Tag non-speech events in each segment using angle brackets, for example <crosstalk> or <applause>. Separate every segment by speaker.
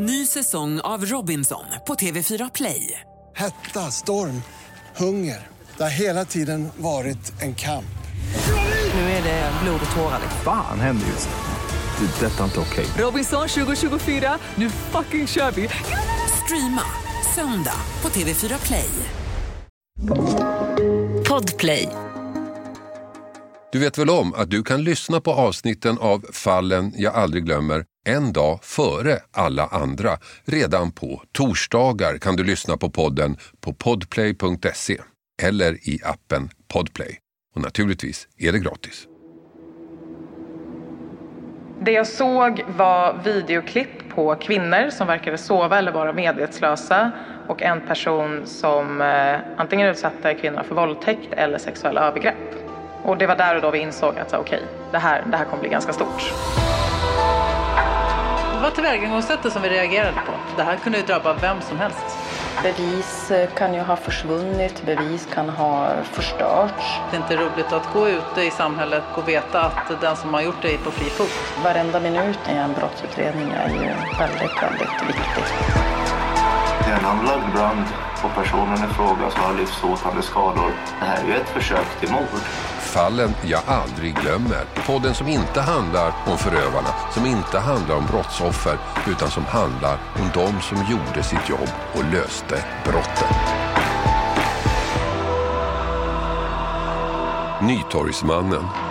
Speaker 1: Ny säsong av Robinson på TV4 Play.
Speaker 2: Hetta, storm, hunger. Det har hela tiden varit en kamp.
Speaker 1: Nu är det blod och tårar.
Speaker 3: Fan händer just nu. Det. Detta är inte okej.
Speaker 1: Robinson 2024, nu fucking kör vi! Streama söndag på TV4 Play.
Speaker 4: Podplay.
Speaker 5: Du vet väl om att du kan lyssna på avsnitten av Fallen jag aldrig glömmer en dag före alla andra. Redan på torsdagar kan du lyssna på podden på podplay.se eller i appen Podplay. Och naturligtvis är det gratis.
Speaker 6: Det jag såg var videoklipp på kvinnor som verkade sova eller vara medvetslösa och en person som eh, antingen utsatte kvinnorna för våldtäkt eller sexuella övergrepp. Och det var där och då vi insåg att okej, okay, det, här, det här kommer bli ganska stort.
Speaker 7: Det var tillvägagångssättet som vi reagerade på. Det här kunde ju drabba vem som helst.
Speaker 8: Bevis eh, kan ju ha försvunnit, bevis kan ha förstörts.
Speaker 7: Det är inte roligt att gå ute i samhället och veta att den som har gjort det är på fri fot.
Speaker 8: Varenda minut i en brottsutredning är ju väldigt, väldigt viktig.
Speaker 9: Det är en anlagd brand på personen i fråga som har livshotande skador. Det här är ju ett försök till mord.
Speaker 5: Fallen jag aldrig glömmer. Podden som inte handlar om förövarna, som inte handlar om brottsoffer, utan som handlar om de som gjorde sitt jobb och löste brotten. Nytorgsmannen.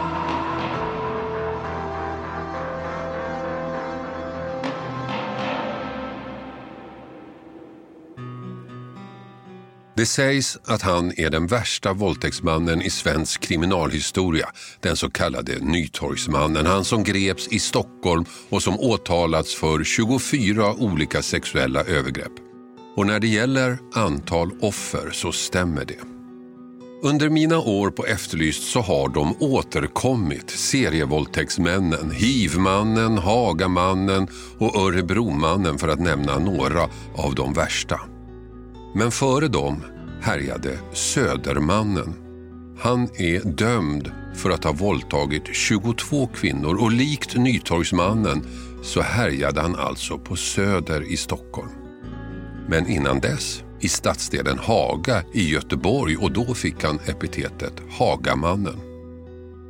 Speaker 5: Det sägs att han är den värsta våldtäktsmannen i svensk kriminalhistoria. Den så kallade Nytorgsmannen. Han som greps i Stockholm och som åtalats för 24 olika sexuella övergrepp. Och när det gäller antal offer så stämmer det. Under mina år på Efterlyst så har de återkommit, serievåldtäktsmännen, hivmannen, Hagamannen och Örebromannen för att nämna några av de värsta. Men före dem härjade Södermannen. Han är dömd för att ha våldtagit 22 kvinnor och likt Nytorgsmannen så härjade han alltså på Söder i Stockholm. Men innan dess i stadsdelen Haga i Göteborg och då fick han epitetet Hagamannen.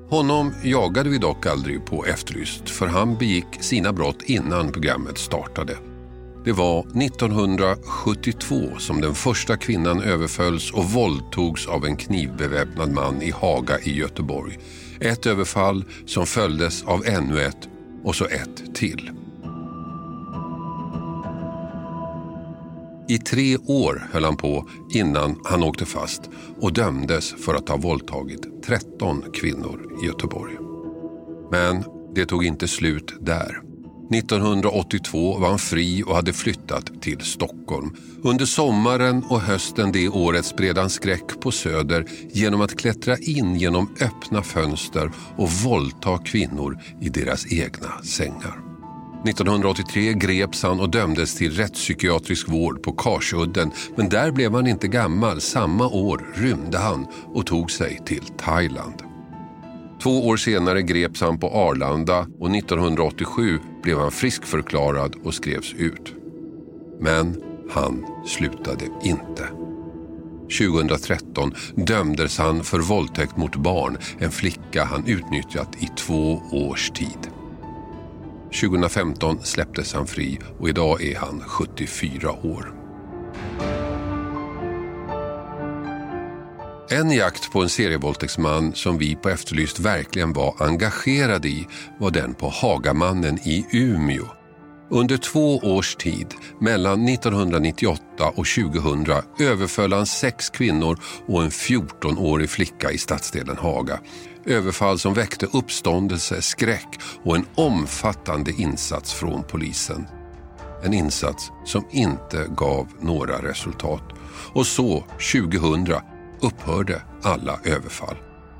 Speaker 5: Honom jagade vi dock aldrig på Efterlyst för han begick sina brott innan programmet startade. Det var 1972 som den första kvinnan överfölls och våldtogs av en knivbeväpnad man i Haga i Göteborg. Ett överfall som följdes av ännu ett och så ett till. I tre år höll han på innan han åkte fast och dömdes för att ha våldtagit 13 kvinnor i Göteborg. Men det tog inte slut där. 1982 var han fri och hade flyttat till Stockholm. Under sommaren och hösten det året spred han skräck på Söder genom att klättra in genom öppna fönster och våldta kvinnor i deras egna sängar. 1983 greps han och dömdes till rättspsykiatrisk vård på Karsudden men där blev han inte gammal. Samma år rymde han och tog sig till Thailand. Två år senare greps han på Arlanda och 1987 blev han friskförklarad och skrevs ut. Men han slutade inte. 2013 dömdes han för våldtäkt mot barn, en flicka han utnyttjat i två års tid. 2015 släpptes han fri och idag är han 74 år. En jakt på en serievåldtäktsman som vi på Efterlyst verkligen var engagerade i var den på Hagamannen i Umeå. Under två års tid, mellan 1998 och 2000, överföll han sex kvinnor och en 14-årig flicka i stadsdelen Haga. Överfall som väckte uppståndelse, skräck och en omfattande insats från polisen. En insats som inte gav några resultat. Och så, 2000, upphörde alla överfall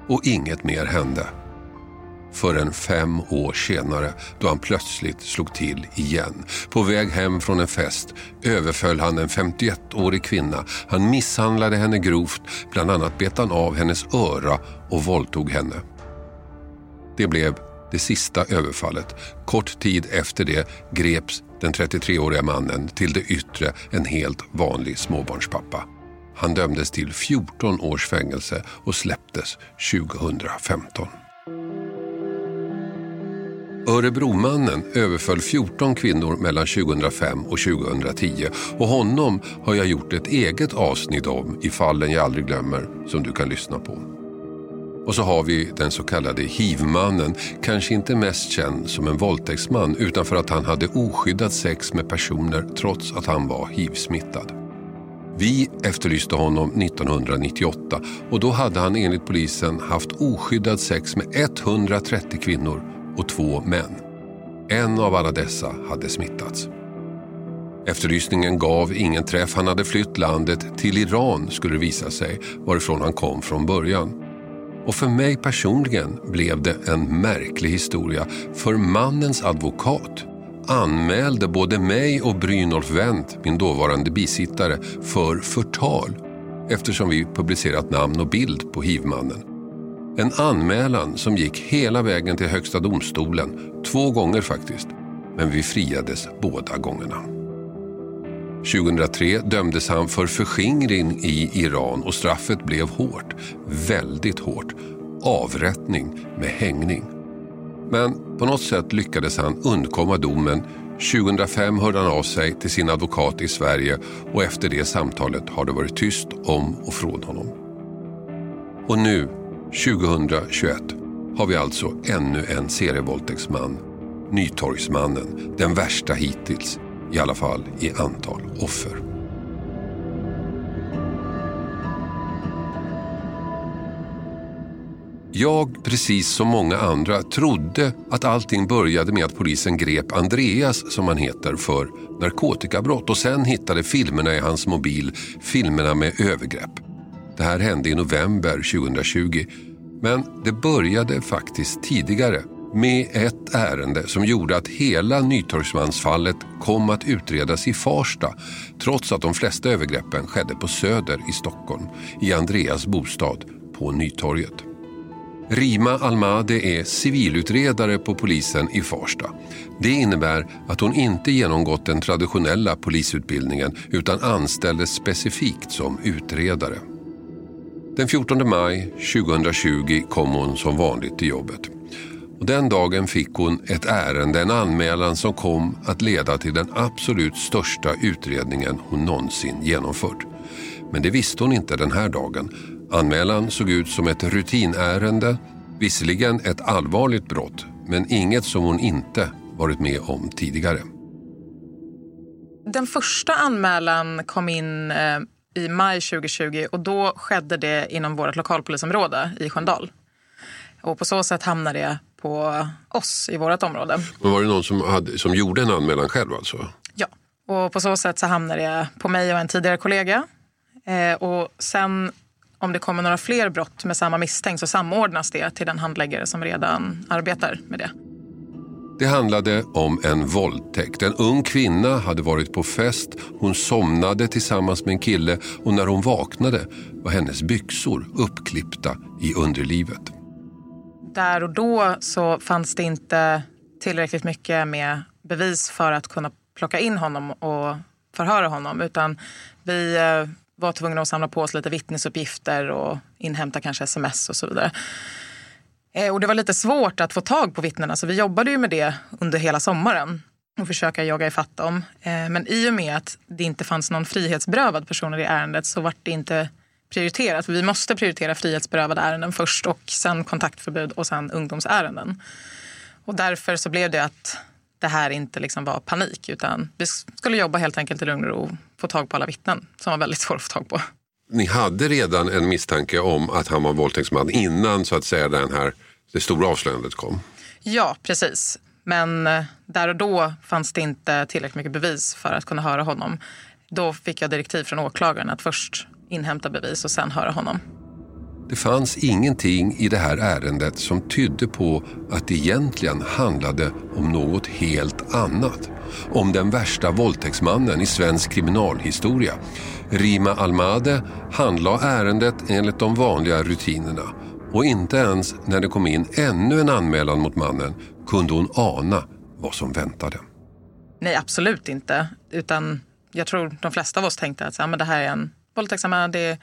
Speaker 5: och inget mer hände. Förrän fem år senare då han plötsligt slog till igen. På väg hem från en fest överföll han en 51-årig kvinna. Han misshandlade henne grovt, bland annat bet han av hennes öra och våldtog henne. Det blev det sista överfallet. Kort tid efter det greps den 33-åriga mannen till det yttre en helt vanlig småbarnspappa. Han dömdes till 14 års fängelse och släpptes 2015. Örebromannen överföll 14 kvinnor mellan 2005 och 2010 och honom har jag gjort ett eget avsnitt om i Fallen jag aldrig glömmer som du kan lyssna på. Och så har vi den så kallade hivmannen, kanske inte mest känd som en våldtäktsman utan för att han hade oskyddat sex med personer trots att han var hivsmittad. Vi efterlyste honom 1998 och då hade han enligt polisen haft oskyddat sex med 130 kvinnor och två män. En av alla dessa hade smittats. Efterlysningen gav ingen träff. Han hade flytt landet till Iran skulle det visa sig, varifrån han kom från början. Och för mig personligen blev det en märklig historia för mannens advokat anmälde både mig och Brynolf Wendt, min dåvarande bisittare, för förtal eftersom vi publicerat namn och bild på hivmannen. En anmälan som gick hela vägen till Högsta domstolen, två gånger faktiskt, men vi friades båda gångerna. 2003 dömdes han för förskingring i Iran och straffet blev hårt, väldigt hårt. Avrättning med hängning. Men på något sätt lyckades han undkomma domen. 2005 hörde han av sig till sin advokat i Sverige och efter det samtalet har det varit tyst om och från honom. Och nu, 2021, har vi alltså ännu en serievåldtäktsman. Nytorgsmannen, den värsta hittills, i alla fall i antal offer. Jag, precis som många andra, trodde att allting började med att polisen grep Andreas, som han heter, för narkotikabrott och sen hittade filmerna i hans mobil, filmerna med övergrepp. Det här hände i november 2020. Men det började faktiskt tidigare med ett ärende som gjorde att hela Nytorgsmansfallet kom att utredas i Farsta trots att de flesta övergreppen skedde på Söder i Stockholm, i Andreas bostad på Nytorget. Rima Almade är civilutredare på polisen i Farsta. Det innebär att hon inte genomgått den traditionella polisutbildningen utan anställdes specifikt som utredare. Den 14 maj 2020 kom hon som vanligt till jobbet. Och den dagen fick hon ett ärende, en anmälan som kom att leda till den absolut största utredningen hon någonsin genomfört. Men det visste hon inte den här dagen Anmälan såg ut som ett rutinärende, visserligen ett allvarligt brott men inget som hon inte varit med om tidigare.
Speaker 6: Den första anmälan kom in eh, i maj 2020 och då skedde det inom vårt lokalpolisområde i Sköndal. Och på så sätt hamnade det på oss i vårt område.
Speaker 5: Men var det någon som, hade, som gjorde en anmälan själv alltså?
Speaker 6: Ja, och på så sätt så hamnade det på mig och en tidigare kollega. Eh, och sen om det kommer några fler brott med samma misstänkt så samordnas det till den handläggare som redan arbetar med det.
Speaker 5: Det handlade om en våldtäkt. En ung kvinna hade varit på fest. Hon somnade tillsammans med en kille och när hon vaknade var hennes byxor uppklippta i underlivet.
Speaker 6: Där och då så fanns det inte tillräckligt mycket med bevis för att kunna plocka in honom och förhöra honom. Utan vi eh, var tvungna att samla på oss lite vittnesuppgifter och inhämta kanske sms och så vidare. Eh, och det var lite svårt att få tag på vittnena så vi jobbade ju med det under hela sommaren och försöka jaga ifatt dem. Eh, men i och med att det inte fanns någon frihetsberövad person i ärendet så var det inte prioriterat. Vi måste prioritera frihetsberövade ärenden först och sen kontaktförbud och sen ungdomsärenden. Och därför så blev det att det här inte liksom var panik utan vi skulle jobba helt enkelt i lugn och ro få tag på alla vittnen som var väldigt <laughs> svåra att få tag på.
Speaker 5: Ni hade redan en misstanke om att han var våldtäktsman innan så att säga den här, det stora avslöjandet kom?
Speaker 6: Ja, precis. Men eh, där och då fanns det inte tillräckligt mycket bevis för att kunna höra honom. Då fick jag direktiv från åklagaren att först inhämta bevis och sen höra honom.
Speaker 5: Det fanns ingenting i det här ärendet som tydde på att det egentligen handlade om något helt annat. Om den värsta våldtäktsmannen i svensk kriminalhistoria. Rima Almade handlade ärendet enligt de vanliga rutinerna. Och inte ens när det kom in ännu en anmälan mot mannen kunde hon ana vad som väntade.
Speaker 6: Nej, absolut inte. Utan jag tror de flesta av oss tänkte att så, ja, men det här är en våldtäktsanmälan. Det är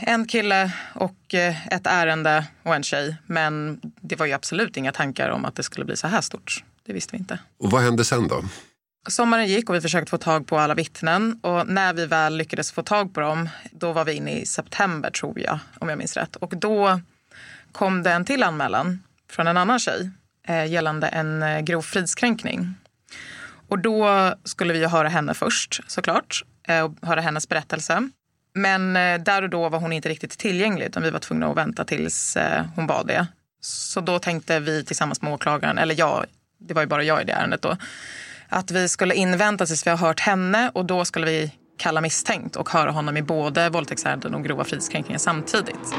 Speaker 6: en kille och eh, ett ärende och en tjej. Men det var ju absolut inga tankar om att det skulle bli så här stort. Det visste vi inte.
Speaker 10: Och vad hände sen då?
Speaker 6: Sommaren gick och vi försökte få tag på alla vittnen. Och när vi väl lyckades få tag på dem, då var vi inne i september tror jag, om jag minns rätt. Och då kom det en till anmälan från en annan tjej eh, gällande en eh, grov fridskränkning. Och då skulle vi ju höra henne först såklart eh, och höra hennes berättelse. Men eh, där och då var hon inte riktigt tillgänglig utan vi var tvungna att vänta tills eh, hon var det. Så då tänkte vi tillsammans med åklagaren, eller jag, det var ju bara jag i det ärendet då, att vi skulle invänta tills vi har hört henne och då skulle vi kalla misstänkt och höra honom i både våldtäktsärenden och grova fridskränkningar samtidigt.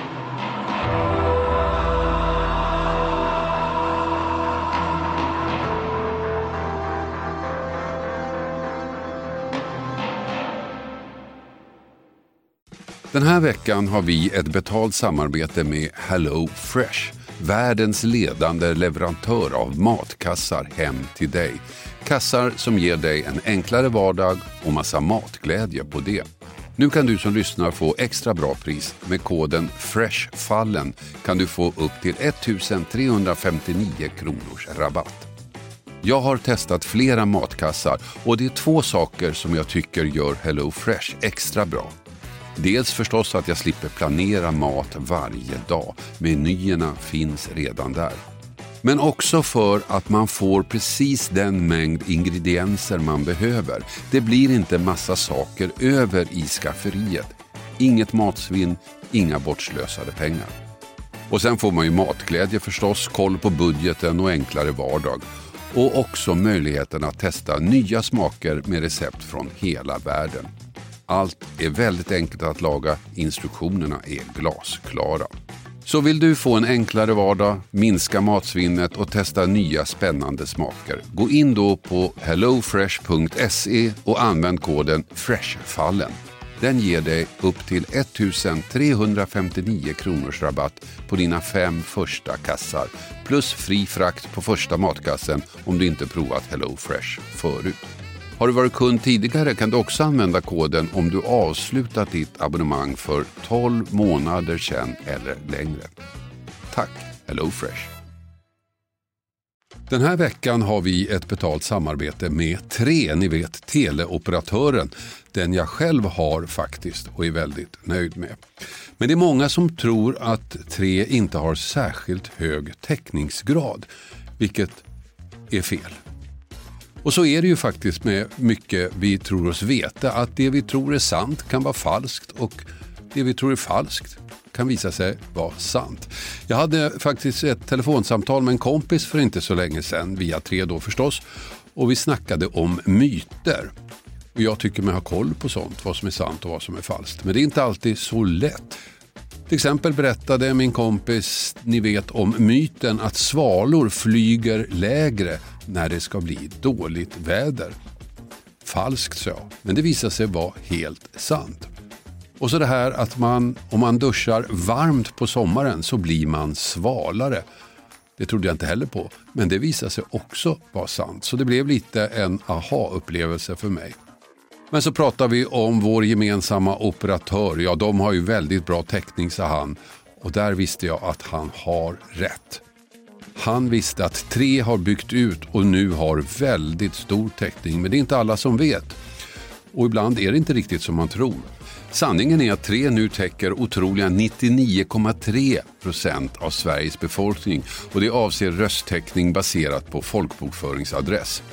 Speaker 10: Den här veckan har vi ett betalt samarbete med Hello Fresh. Världens ledande leverantör av matkassar hem till dig. Kassar som ger dig en enklare vardag och massa matglädje på det. Nu kan du som lyssnar få extra bra pris. Med koden FRESHFALLEN kan du få upp till 1359 kronors rabatt. Jag har testat flera matkassar och det är två saker som jag tycker gör Hello Fresh extra bra. Dels förstås att jag slipper planera mat varje dag. Menyerna finns redan där. Men också för att man får precis den mängd ingredienser man behöver. Det blir inte massa saker över i skafferiet. Inget matsvinn, inga bortslösade pengar. Och sen får man ju matglädje förstås, koll på budgeten och enklare vardag. Och också möjligheten att testa nya smaker med recept från hela världen. Allt är väldigt enkelt att laga, instruktionerna är glasklara. Så vill du få en enklare vardag, minska matsvinnet och testa nya spännande smaker. Gå in då på hellofresh.se och använd koden FRESHFALLEN. Den ger dig upp till 1359 kronors rabatt på dina fem första kassar plus fri frakt på första matkassen om du inte provat HelloFresh förut. Har du varit kund tidigare kan du också använda koden om du avslutat ditt abonnemang för 12 månader sedan eller längre. Tack HelloFresh! Den här veckan har vi ett betalt samarbete med Tre, ni vet teleoperatören. Den jag själv har faktiskt och är väldigt nöjd med. Men det är många som tror att Tre inte har särskilt hög täckningsgrad, vilket är fel. Och så är det ju faktiskt med mycket vi tror oss veta. Att det vi tror är sant kan vara falskt och det vi tror är falskt kan visa sig vara sant. Jag hade faktiskt ett telefonsamtal med en kompis för inte så länge sedan, via tre då förstås. Och vi snackade om myter. Och jag tycker mig ha koll på sånt, vad som är sant och vad som är falskt. Men det är inte alltid så lätt. Till exempel berättade min kompis, ni vet om myten att svalor flyger lägre när det ska bli dåligt väder. Falskt sa jag, men det visade sig vara helt sant. Och så det här att man, om man duschar varmt på sommaren så blir man svalare. Det trodde jag inte heller på, men det visade sig också vara sant. Så det blev lite en aha-upplevelse för mig. Men så pratar vi om vår gemensamma operatör. Ja, de har ju väldigt bra täckning, sa han. Och där visste jag att han har rätt. Han visste att tre har byggt ut och nu har väldigt stor täckning. Men det är inte alla som vet. Och ibland är det inte riktigt som man tror. Sanningen är att tre nu täcker otroliga 99,3 procent av Sveriges befolkning och det avser rösttäckning baserat på folkbokföringsadress.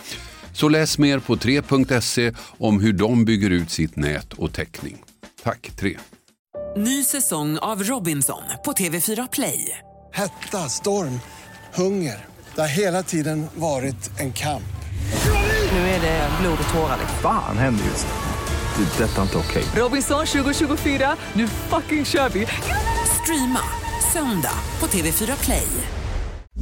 Speaker 10: Så läs mer på 3.se om hur de bygger ut sitt nät och täckning. Tack 3.
Speaker 1: Ny säsong av Robinson på TV4 Play.
Speaker 2: Hetta, storm, hunger. Det har hela tiden varit en kamp.
Speaker 1: Nu är det blod och tårar.
Speaker 3: Fan händer just det. Det är detta inte okej.
Speaker 1: Robinson 2024, nu fucking kör vi! Streama söndag på TV4 Play.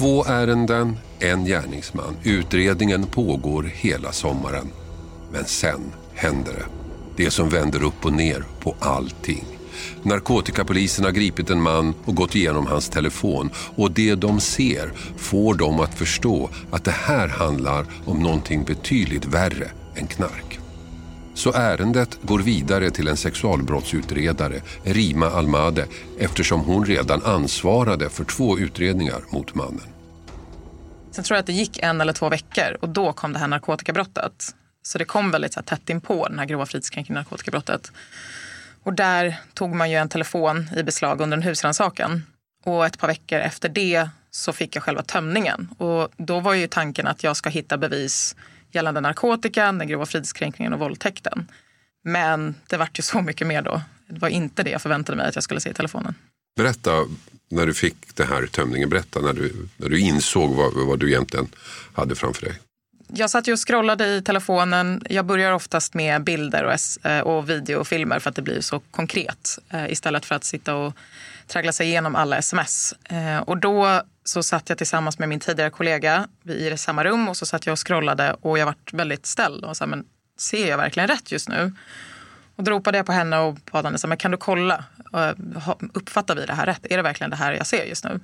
Speaker 5: Två ärenden, en gärningsman. Utredningen pågår hela sommaren. Men sen händer det. Det som vänder upp och ner på allting. Narkotikapolisen har gripit en man och gått igenom hans telefon och det de ser får dem att förstå att det här handlar om någonting betydligt värre än knark. Så ärendet går vidare till en sexualbrottsutredare, Rima Almade, eftersom hon redan ansvarade för två utredningar mot mannen.
Speaker 6: Sen tror jag att det gick en eller två veckor och då kom det här narkotikabrottet. Så det kom väldigt så här, tätt inpå den här grova fridskränkning narkotikabrottet. Och där tog man ju en telefon i beslag under en husrannsakan. Och ett par veckor efter det så fick jag själva tömningen. Och då var ju tanken att jag ska hitta bevis gällande narkotikan, den grova fridskränkningen och våldtäkten. Men det vart ju så mycket mer då. Det var inte det jag förväntade mig att jag skulle se i telefonen.
Speaker 5: Berätta när du fick den här tömningen, berätta när du, när du insåg vad, vad du egentligen hade framför dig.
Speaker 6: Jag satt ju och scrollade i telefonen. Jag börjar oftast med bilder och, s- eh, och videofilmer för att det blir så konkret eh, istället för att sitta och traggla sig igenom alla sms. Eh, Och då så satt jag tillsammans med min tidigare kollega i samma rum och så satt jag och scrollade och jag vart väldigt ställd och sa men ser jag verkligen rätt just nu? Och då ropade jag på henne och bad henne, så här, men kan du kolla? Eh, Uppfattar vi det här rätt? Är det verkligen det här jag ser just nu?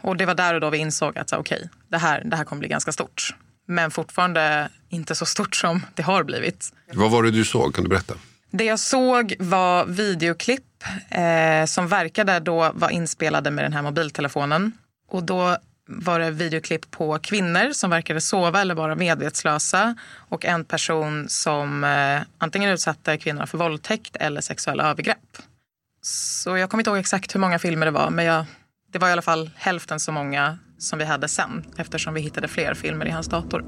Speaker 6: Och det var där och då vi insåg att så, okej, det, här, det här kommer bli ganska stort. Men fortfarande inte så stort som det har blivit.
Speaker 5: Vad var det du såg? Kan du berätta?
Speaker 6: Det jag såg var videoklipp eh, som verkade då vara inspelade med den här mobiltelefonen. Och då var det videoklipp på kvinnor som verkade sova eller vara medvetslösa och en person som eh, antingen utsatte kvinnorna för våldtäkt eller sexuella övergrepp. Så jag kommer inte ihåg exakt hur många filmer det var men jag, det var i alla fall hälften så många som vi hade sen eftersom vi hittade fler filmer i hans dator.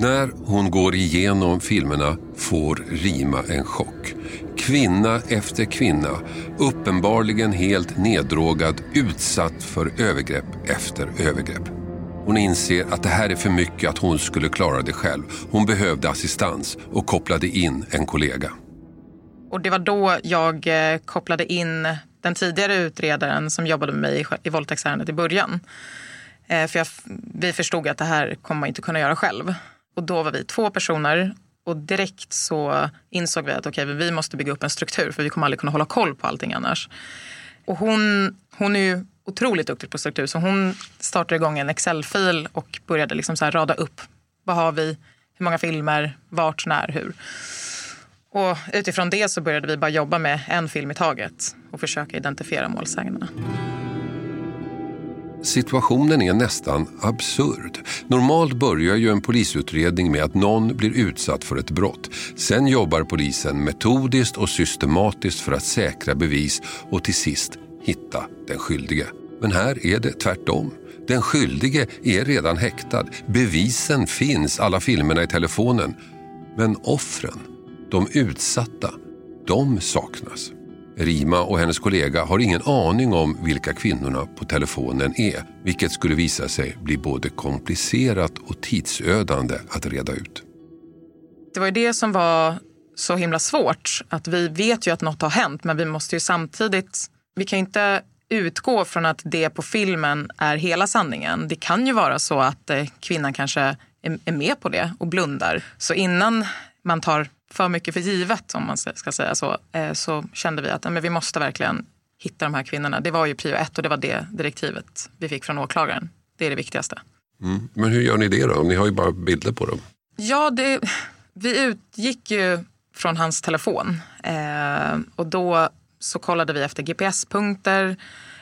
Speaker 5: När hon går igenom filmerna får Rima en chock. Kvinna efter kvinna, uppenbarligen helt neddrogad, utsatt för övergrepp efter övergrepp. Hon inser att det här är för mycket att hon skulle klara det själv. Hon behövde assistans och kopplade in en kollega.
Speaker 6: Och det var då jag eh, kopplade in den tidigare utredaren som jobbade med mig i, våldtäktsärendet i början. Eh, för jag, vi förstod att det här kommer man inte kunna göra själv. Och då var vi två personer och direkt så insåg vi att okay, vi måste bygga upp en struktur för vi kommer aldrig kunna hålla koll på allting annars. Och hon, hon är ju otroligt duktig på struktur så hon startade igång en Excel-fil och började liksom så här rada upp. Vad har vi? Hur många filmer? Vart? När? Hur? Och utifrån det så började vi bara jobba med en film i taget och försöka identifiera målsägandena.
Speaker 5: Situationen är nästan absurd. Normalt börjar ju en polisutredning med att någon blir utsatt för ett brott. Sen jobbar polisen metodiskt och systematiskt för att säkra bevis och till sist hitta den skyldige. Men här är det tvärtom. Den skyldige är redan häktad. Bevisen finns, alla filmerna i telefonen. Men offren, de utsatta, de saknas. Rima och hennes kollega har ingen aning om vilka kvinnorna på telefonen är, vilket skulle visa sig bli både komplicerat och tidsödande att reda ut.
Speaker 6: Det var ju det som var så himla svårt. Att vi vet ju att något har hänt men vi måste ju samtidigt... Vi kan ju inte utgå från att det på filmen är hela sanningen. Det kan ju vara så att eh, kvinnan kanske är med på det och blundar. Så innan man tar för mycket för givet, om man ska säga så, eh, så kände vi att men vi måste verkligen hitta de här kvinnorna. Det var ju prio ett och det var det direktivet vi fick från åklagaren. Det är det viktigaste.
Speaker 5: Mm. Men hur gör ni det då? Ni har ju bara bilder på dem.
Speaker 6: Ja, det, vi utgick ju från hans telefon. Eh, och då så kollade vi efter GPS-punkter.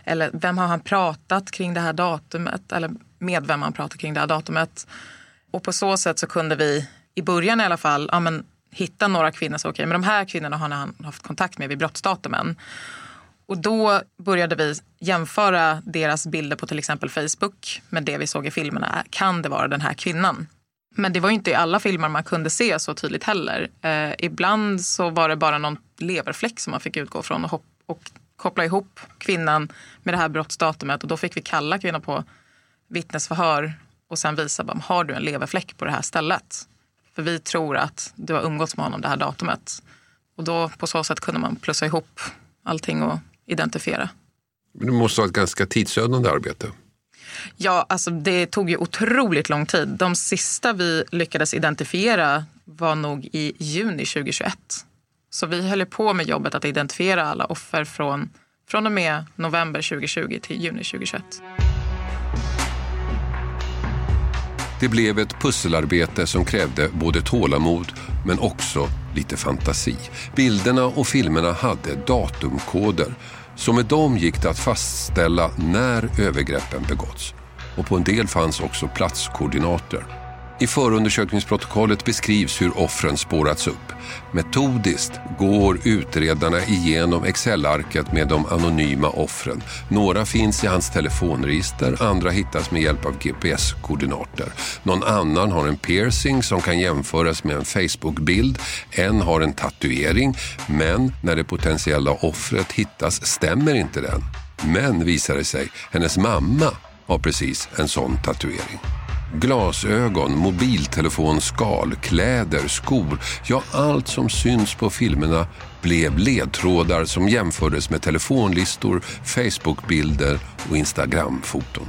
Speaker 6: Eller vem har han pratat kring det här datumet? Eller med vem han pratat kring det här datumet? Och på så sätt så kunde vi i början i alla fall ja, men, hitta några kvinnor. Så, okay, men de här kvinnorna har han haft kontakt med vid brottsdatumen. Och då började vi jämföra deras bilder på till exempel Facebook med det vi såg i filmerna. Kan det vara den här kvinnan? Men det var ju inte i alla filmer man kunde se så tydligt heller. Eh, ibland så var det bara någon leverfläck som man fick utgå från och, hopp- och koppla ihop kvinnan med det här brottsdatumet och då fick vi kalla kvinnan på vittnesförhör och sen visa har du en leverfläck på det här stället? För vi tror att du har umgåtts med honom det här datumet. Och då på så sätt kunde man plussa ihop allting och identifiera.
Speaker 5: Men det måste vara ett ganska tidsödande arbete.
Speaker 6: Ja, alltså det tog ju otroligt lång tid. De sista vi lyckades identifiera var nog i juni 2021. Så vi höll på med jobbet att identifiera alla offer från, från och med november 2020 till juni 2021.
Speaker 5: Det blev ett pusselarbete som krävde både tålamod men också lite fantasi. Bilderna och filmerna hade datumkoder så med dem gick det att fastställa när övergreppen begåtts. Och på en del fanns också platskoordinater. I förundersökningsprotokollet beskrivs hur offren spårats upp. Metodiskt går utredarna igenom Excel-arket med de anonyma offren. Några finns i hans telefonregister, andra hittas med hjälp av GPS-koordinater. Någon annan har en piercing som kan jämföras med en Facebook-bild. En har en tatuering, men när det potentiella offret hittas stämmer inte den. Men visar det sig, hennes mamma har precis en sån tatuering. Glasögon, mobiltelefonskal, kläder, skor, ja allt som syns på filmerna blev ledtrådar som jämfördes med telefonlistor, Facebookbilder och Instagramfoton.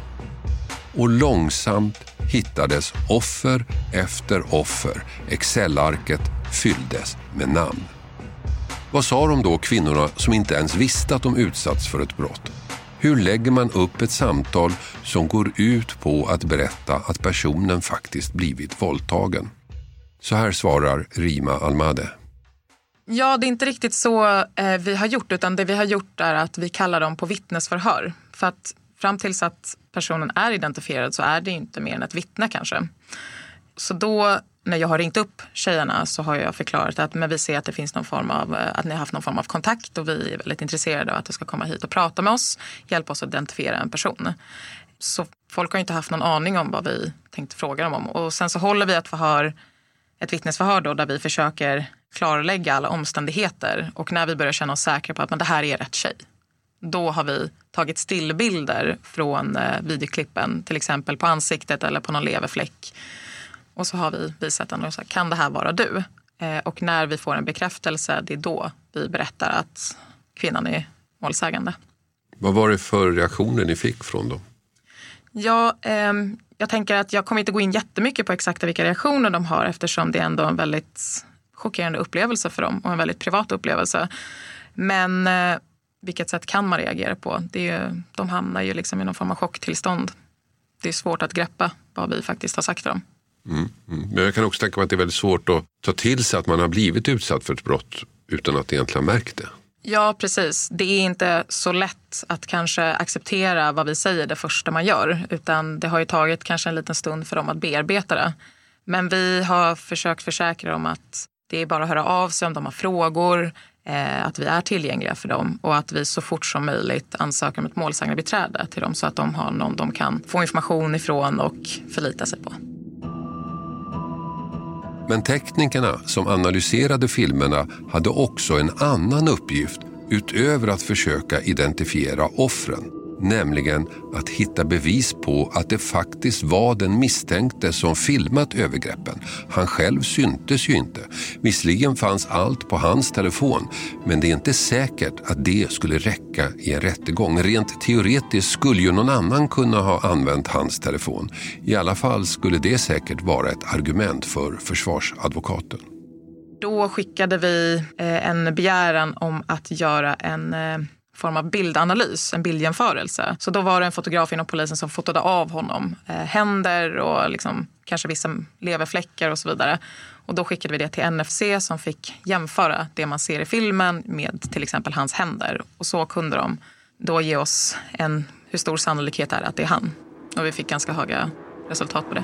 Speaker 5: Och långsamt hittades offer efter offer. Excelarket fylldes med namn. Vad sa de då, kvinnorna som inte ens visste att de utsatts för ett brott? Hur lägger man upp ett samtal som går ut på att berätta att personen faktiskt blivit våldtagen? Så här svarar Rima Almade.
Speaker 6: Ja, det är inte riktigt så eh, vi har gjort, utan det vi har gjort är att vi kallar dem på vittnesförhör. För att fram tills att personen är identifierad så är det inte mer än ett vittne kanske. Så då när jag har ringt upp tjejerna så har jag förklarat att men vi ser att det finns någon form av, eh, att ni har haft någon form av kontakt och vi är väldigt intresserade av att du ska komma hit och prata med oss, hjälpa oss att identifiera en person. Så folk har inte haft någon aning om vad vi tänkte fråga dem om. Och sen så håller vi ett förhör, ett vittnesförhör då, där vi försöker klarlägga alla omständigheter. Och när vi börjar känna oss säkra på att men det här är rätt tjej, då har vi tagit stillbilder från eh, videoklippen, till exempel på ansiktet eller på någon leverfläck och så har vi visat den och sagt, kan det här vara du? Eh, och när vi får en bekräftelse, det är då vi berättar att kvinnan är målsägande.
Speaker 5: Vad var det för reaktioner ni fick från dem?
Speaker 6: Ja, eh, jag tänker att jag kommer inte gå in jättemycket på exakta vilka reaktioner de har eftersom det är ändå en väldigt chockerande upplevelse för dem och en väldigt privat upplevelse. Men eh, vilket sätt kan man reagera på? Det är ju, de hamnar ju liksom i någon form av chocktillstånd. Det är svårt att greppa vad vi faktiskt har sagt till dem.
Speaker 5: Mm, mm. Men jag kan också tänka mig att det är väldigt svårt att ta till sig att man har blivit utsatt för ett brott utan att egentligen ha märkt det.
Speaker 6: Ja, precis. Det är inte så lätt att kanske acceptera vad vi säger det första man gör. Utan det har ju tagit kanske en liten stund för dem att bearbeta det. Men vi har försökt försäkra dem att det är bara att höra av sig om de har frågor. Eh, att vi är tillgängliga för dem och att vi så fort som möjligt ansöker om ett målsägandebiträde till dem så att de har någon de kan få information ifrån och förlita sig på.
Speaker 5: Men teknikerna som analyserade filmerna hade också en annan uppgift utöver att försöka identifiera offren nämligen att hitta bevis på att det faktiskt var den misstänkte som filmat övergreppen. Han själv syntes ju inte. Visserligen fanns allt på hans telefon, men det är inte säkert att det skulle räcka i en rättegång. Rent teoretiskt skulle ju någon annan kunna ha använt hans telefon. I alla fall skulle det säkert vara ett argument för försvarsadvokaten.
Speaker 6: Då skickade vi eh, en begäran om att göra en eh, form av bildanalys, en bildjämförelse. Så då var det en fotograf inom polisen som fotade av honom eh, händer och liksom, kanske vissa leverfläckar och så vidare. Och då skickade vi det till NFC som fick jämföra det man ser i filmen med till exempel hans händer. Och så kunde de då ge oss en hur stor sannolikhet är det att det är han. Och vi fick ganska höga resultat på det.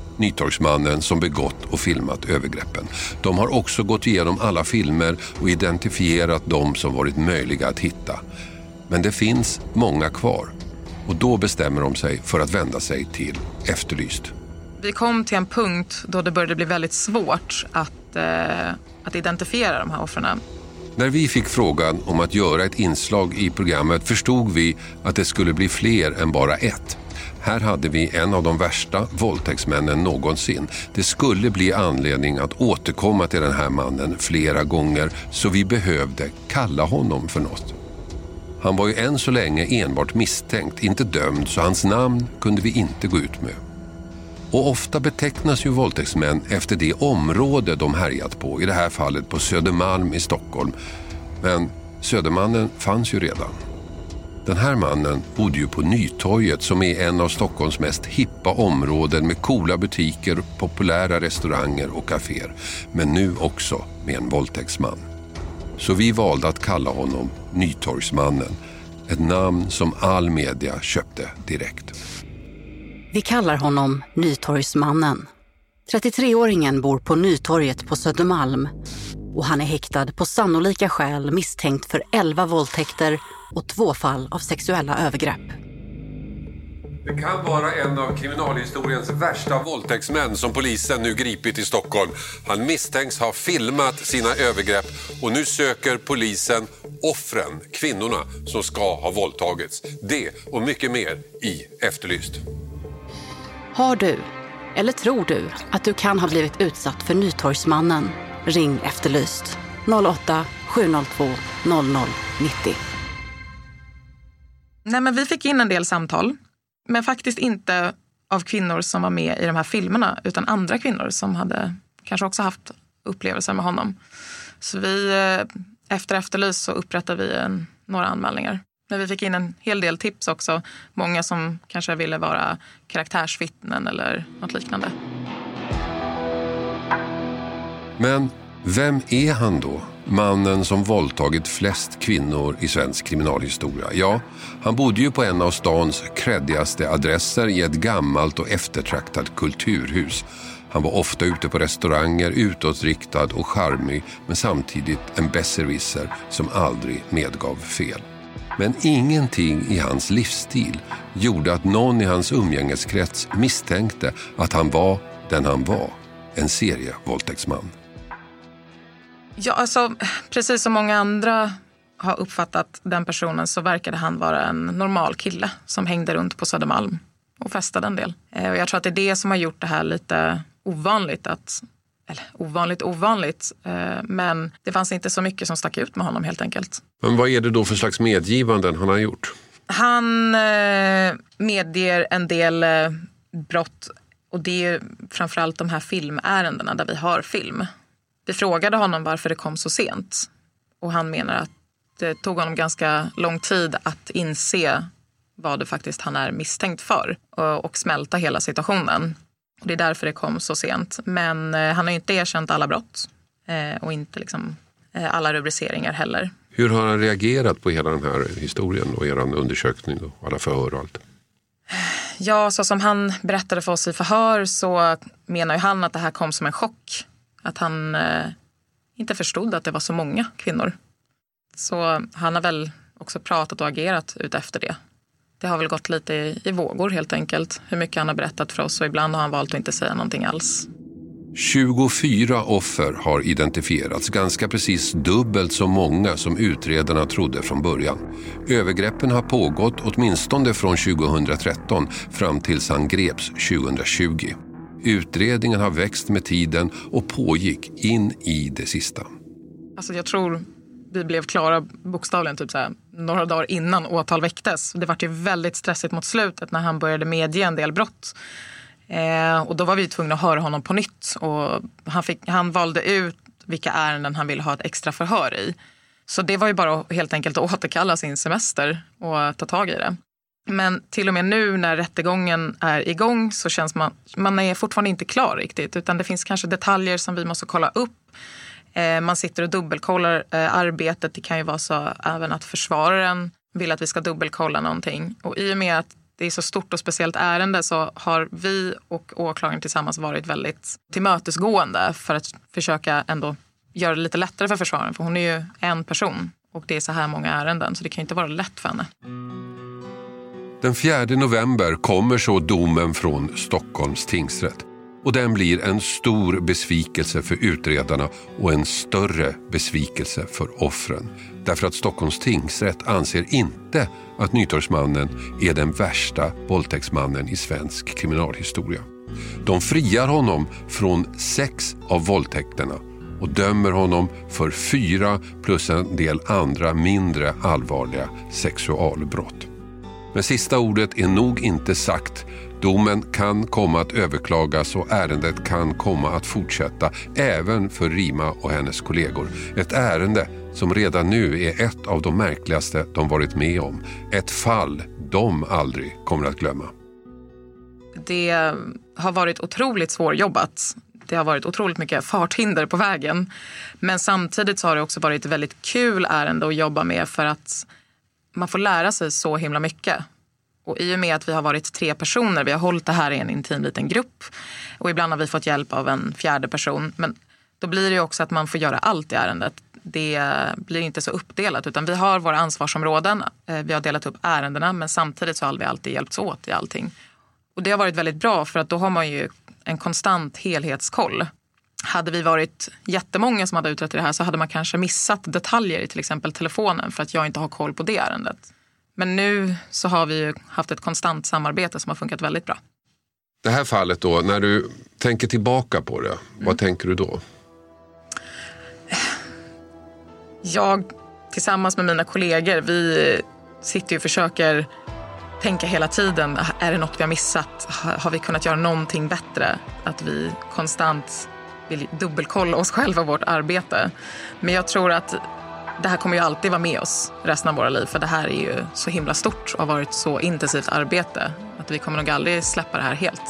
Speaker 5: Nytorgsmannen som begått och filmat övergreppen. De har också gått igenom alla filmer och identifierat de som varit möjliga att hitta. Men det finns många kvar och då bestämmer de sig för att vända sig till Efterlyst.
Speaker 6: Vi kom till en punkt då det började bli väldigt svårt att, eh, att identifiera de här offren.
Speaker 5: När vi fick frågan om att göra ett inslag i programmet förstod vi att det skulle bli fler än bara ett. Här hade vi en av de värsta våldtäktsmännen någonsin. Det skulle bli anledning att återkomma till den här mannen flera gånger så vi behövde kalla honom för något. Han var ju än så länge enbart misstänkt, inte dömd, så hans namn kunde vi inte gå ut med. Och ofta betecknas ju våldtäktsmän efter det område de härjat på, i det här fallet på Södermalm i Stockholm. Men Södermannen fanns ju redan. Den här mannen bodde ju på Nytorget som är en av Stockholms mest hippa områden med coola butiker, populära restauranger och kaféer. Men nu också med en våldtäktsman. Så vi valde att kalla honom Nytorgsmannen. Ett namn som all media köpte direkt.
Speaker 11: Vi kallar honom Nytorgsmannen. 33-åringen bor på Nytorget på Södermalm och han är häktad på sannolika skäl misstänkt för 11 våldtäkter och två fall av sexuella övergrepp.
Speaker 5: Det kan vara en av kriminalhistoriens värsta våldtäktsmän som polisen nu gripit i Stockholm. Han misstänks ha filmat sina övergrepp och nu söker polisen offren, kvinnorna som ska ha våldtagits. Det och mycket mer i Efterlyst.
Speaker 11: Har du, eller tror du, att du kan ha blivit utsatt för Nytorgsmannen? Ring Efterlyst. 08 702 0090.
Speaker 6: Nej, men vi fick in en del samtal, men faktiskt inte av kvinnor som var med i de här filmerna, utan andra kvinnor som hade kanske också haft upplevelser med honom. Så vi, eh, efter Efterlyst så upprättade vi en, några anmälningar. Men vi fick in en hel del tips också. Många som kanske ville vara karaktärsvittnen eller något liknande.
Speaker 5: Men vem är han då? Mannen som våldtagit flest kvinnor i svensk kriminalhistoria. Ja, han bodde ju på en av stans kreddigaste adresser i ett gammalt och eftertraktat kulturhus. Han var ofta ute på restauranger, utåtriktad och charmig men samtidigt en besserwisser som aldrig medgav fel. Men ingenting i hans livsstil gjorde att någon i hans umgängeskrets misstänkte att han var den han var, en serievåldtäktsman.
Speaker 6: Ja, alltså, precis som många andra har uppfattat den personen så verkade han vara en normal kille som hängde runt på Södermalm och festade en del. Eh, och jag tror att det är det som har gjort det här lite ovanligt. Att, eller ovanligt ovanligt, eh, men det fanns inte så mycket som stack ut med honom helt enkelt.
Speaker 5: Men vad är det då för slags medgivanden han har gjort?
Speaker 6: Han eh, medger en del brott och det är framförallt de här filmärendena där vi har film. Vi frågade honom varför det kom så sent och han menar att det tog honom ganska lång tid att inse vad det faktiskt han är misstänkt för och, och smälta hela situationen. Och det är därför det kom så sent. Men eh, han har inte erkänt alla brott eh, och inte liksom, eh, alla rubriceringar heller.
Speaker 5: Hur har han reagerat på hela den här historien och er undersökning och alla förhör och allt?
Speaker 6: Ja, så som han berättade för oss i förhör så menar ju han att det här kom som en chock. Att han eh, inte förstod att det var så många kvinnor. Så han har väl också pratat och agerat utefter det. Det har väl gått lite i, i vågor helt enkelt. Hur mycket han har berättat för oss och ibland har han valt att inte säga någonting alls.
Speaker 5: 24 offer har identifierats, ganska precis dubbelt så många som utredarna trodde från början. Övergreppen har pågått åtminstone från 2013 fram tills han greps 2020. Utredningen har växt med tiden och pågick in i det sista.
Speaker 6: Alltså jag tror vi blev klara bokstavligen typ så här, några dagar innan åtal väcktes. Det var ju väldigt stressigt mot slutet när han började medge en del brott. Eh, och då var vi tvungna att höra honom på nytt. Och han, fick, han valde ut vilka ärenden han ville ha ett extra förhör i. Så det var ju bara helt enkelt att återkalla sin semester och ta tag i det. Men till och med nu när rättegången är igång så känns man, man är fortfarande inte klar riktigt. Utan det finns kanske detaljer som vi måste kolla upp. Eh, man sitter och dubbelkollar eh, arbetet. Det kan ju vara så även att försvararen vill att vi ska dubbelkolla någonting. Och i och med att det är så stort och speciellt ärende så har vi och åklagaren tillsammans varit väldigt tillmötesgående för att försöka ändå göra det lite lättare för försvararen. För hon är ju en person och det är så här många ärenden så det kan inte vara lätt för henne.
Speaker 5: Den 4 november kommer så domen från Stockholms tingsrätt. Och den blir en stor besvikelse för utredarna och en större besvikelse för offren. Därför att Stockholms tingsrätt anser inte att Nytorgsmannen är den värsta våldtäktsmannen i svensk kriminalhistoria. De friar honom från sex av våldtäkterna och dömer honom för fyra plus en del andra mindre allvarliga sexualbrott. Men sista ordet är nog inte sagt. Domen kan komma att överklagas och ärendet kan komma att fortsätta även för Rima och hennes kollegor. Ett ärende som redan nu är ett av de märkligaste de varit med om. Ett fall de aldrig kommer att glömma.
Speaker 6: Det eh, har varit otroligt svårjobbat. Det har varit otroligt mycket farthinder på vägen. Men samtidigt så har det också varit ett väldigt kul ärende att jobba med för att man får lära sig så himla mycket. Och I och med att vi har varit tre personer, vi har hållit det här i en intim liten grupp och ibland har vi fått hjälp av en fjärde person. Men då blir det också att man får göra allt i ärendet. Det blir inte så uppdelat utan vi har våra ansvarsområden. Eh, vi har delat upp ärendena men samtidigt så har vi alltid hjälpts åt i allting. Och det har varit väldigt bra för att då har man ju en konstant helhetskoll. Hade vi varit jättemånga som hade utrett det här så hade man kanske missat detaljer i till exempel telefonen för att jag inte har koll på det ärendet. Men nu så har vi haft ett konstant samarbete som har funkat väldigt bra.
Speaker 5: Det här fallet då, när du tänker tillbaka på det, mm. vad tänker du då?
Speaker 6: Jag tillsammans med mina kollegor, vi sitter och försöker tänka hela tiden. Är det något vi har missat? Har vi kunnat göra någonting bättre? Att vi konstant vill dubbelkolla oss själva och vårt arbete. Men jag tror att det här kommer ju alltid vara med oss resten av våra liv för det här är ju så himla stort och har varit så intensivt arbete att vi kommer nog aldrig släppa det här helt.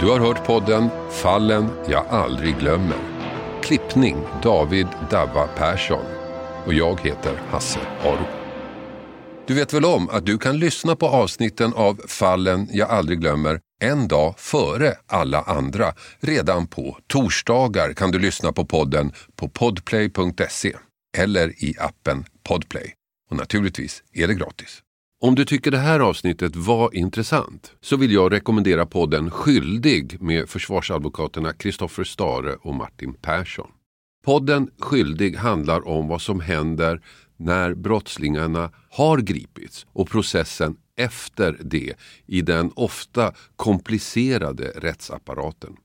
Speaker 5: Du har hört podden Fallen jag aldrig glömmer. Klippning David Davva Persson. Och jag heter Hasse Aro. Du vet väl om att du kan lyssna på avsnitten av Fallen jag aldrig glömmer en dag före alla andra. Redan på torsdagar kan du lyssna på podden på podplay.se eller i appen Podplay. Och naturligtvis är det gratis. Om du tycker det här avsnittet var intressant så vill jag rekommendera podden Skyldig med försvarsadvokaterna Kristoffer Stare och Martin Persson. Podden Skyldig handlar om vad som händer när brottslingarna har gripits och processen efter det i den ofta komplicerade rättsapparaten.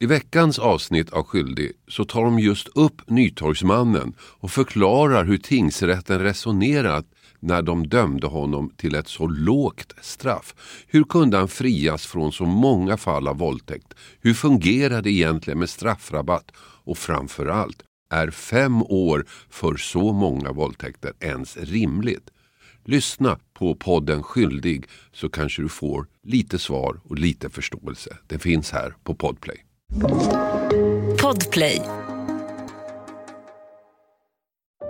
Speaker 5: I veckans avsnitt av Skyldig så tar de just upp Nytorgsmannen och förklarar hur tingsrätten resonerat när de dömde honom till ett så lågt straff? Hur kunde han frias från så många fall av våldtäkt? Hur fungerar det egentligen med straffrabatt? Och framförallt, är fem år för så många våldtäkter ens rimligt? Lyssna på podden Skyldig så kanske du får lite svar och lite förståelse. Det finns här på Podplay.
Speaker 12: Podplay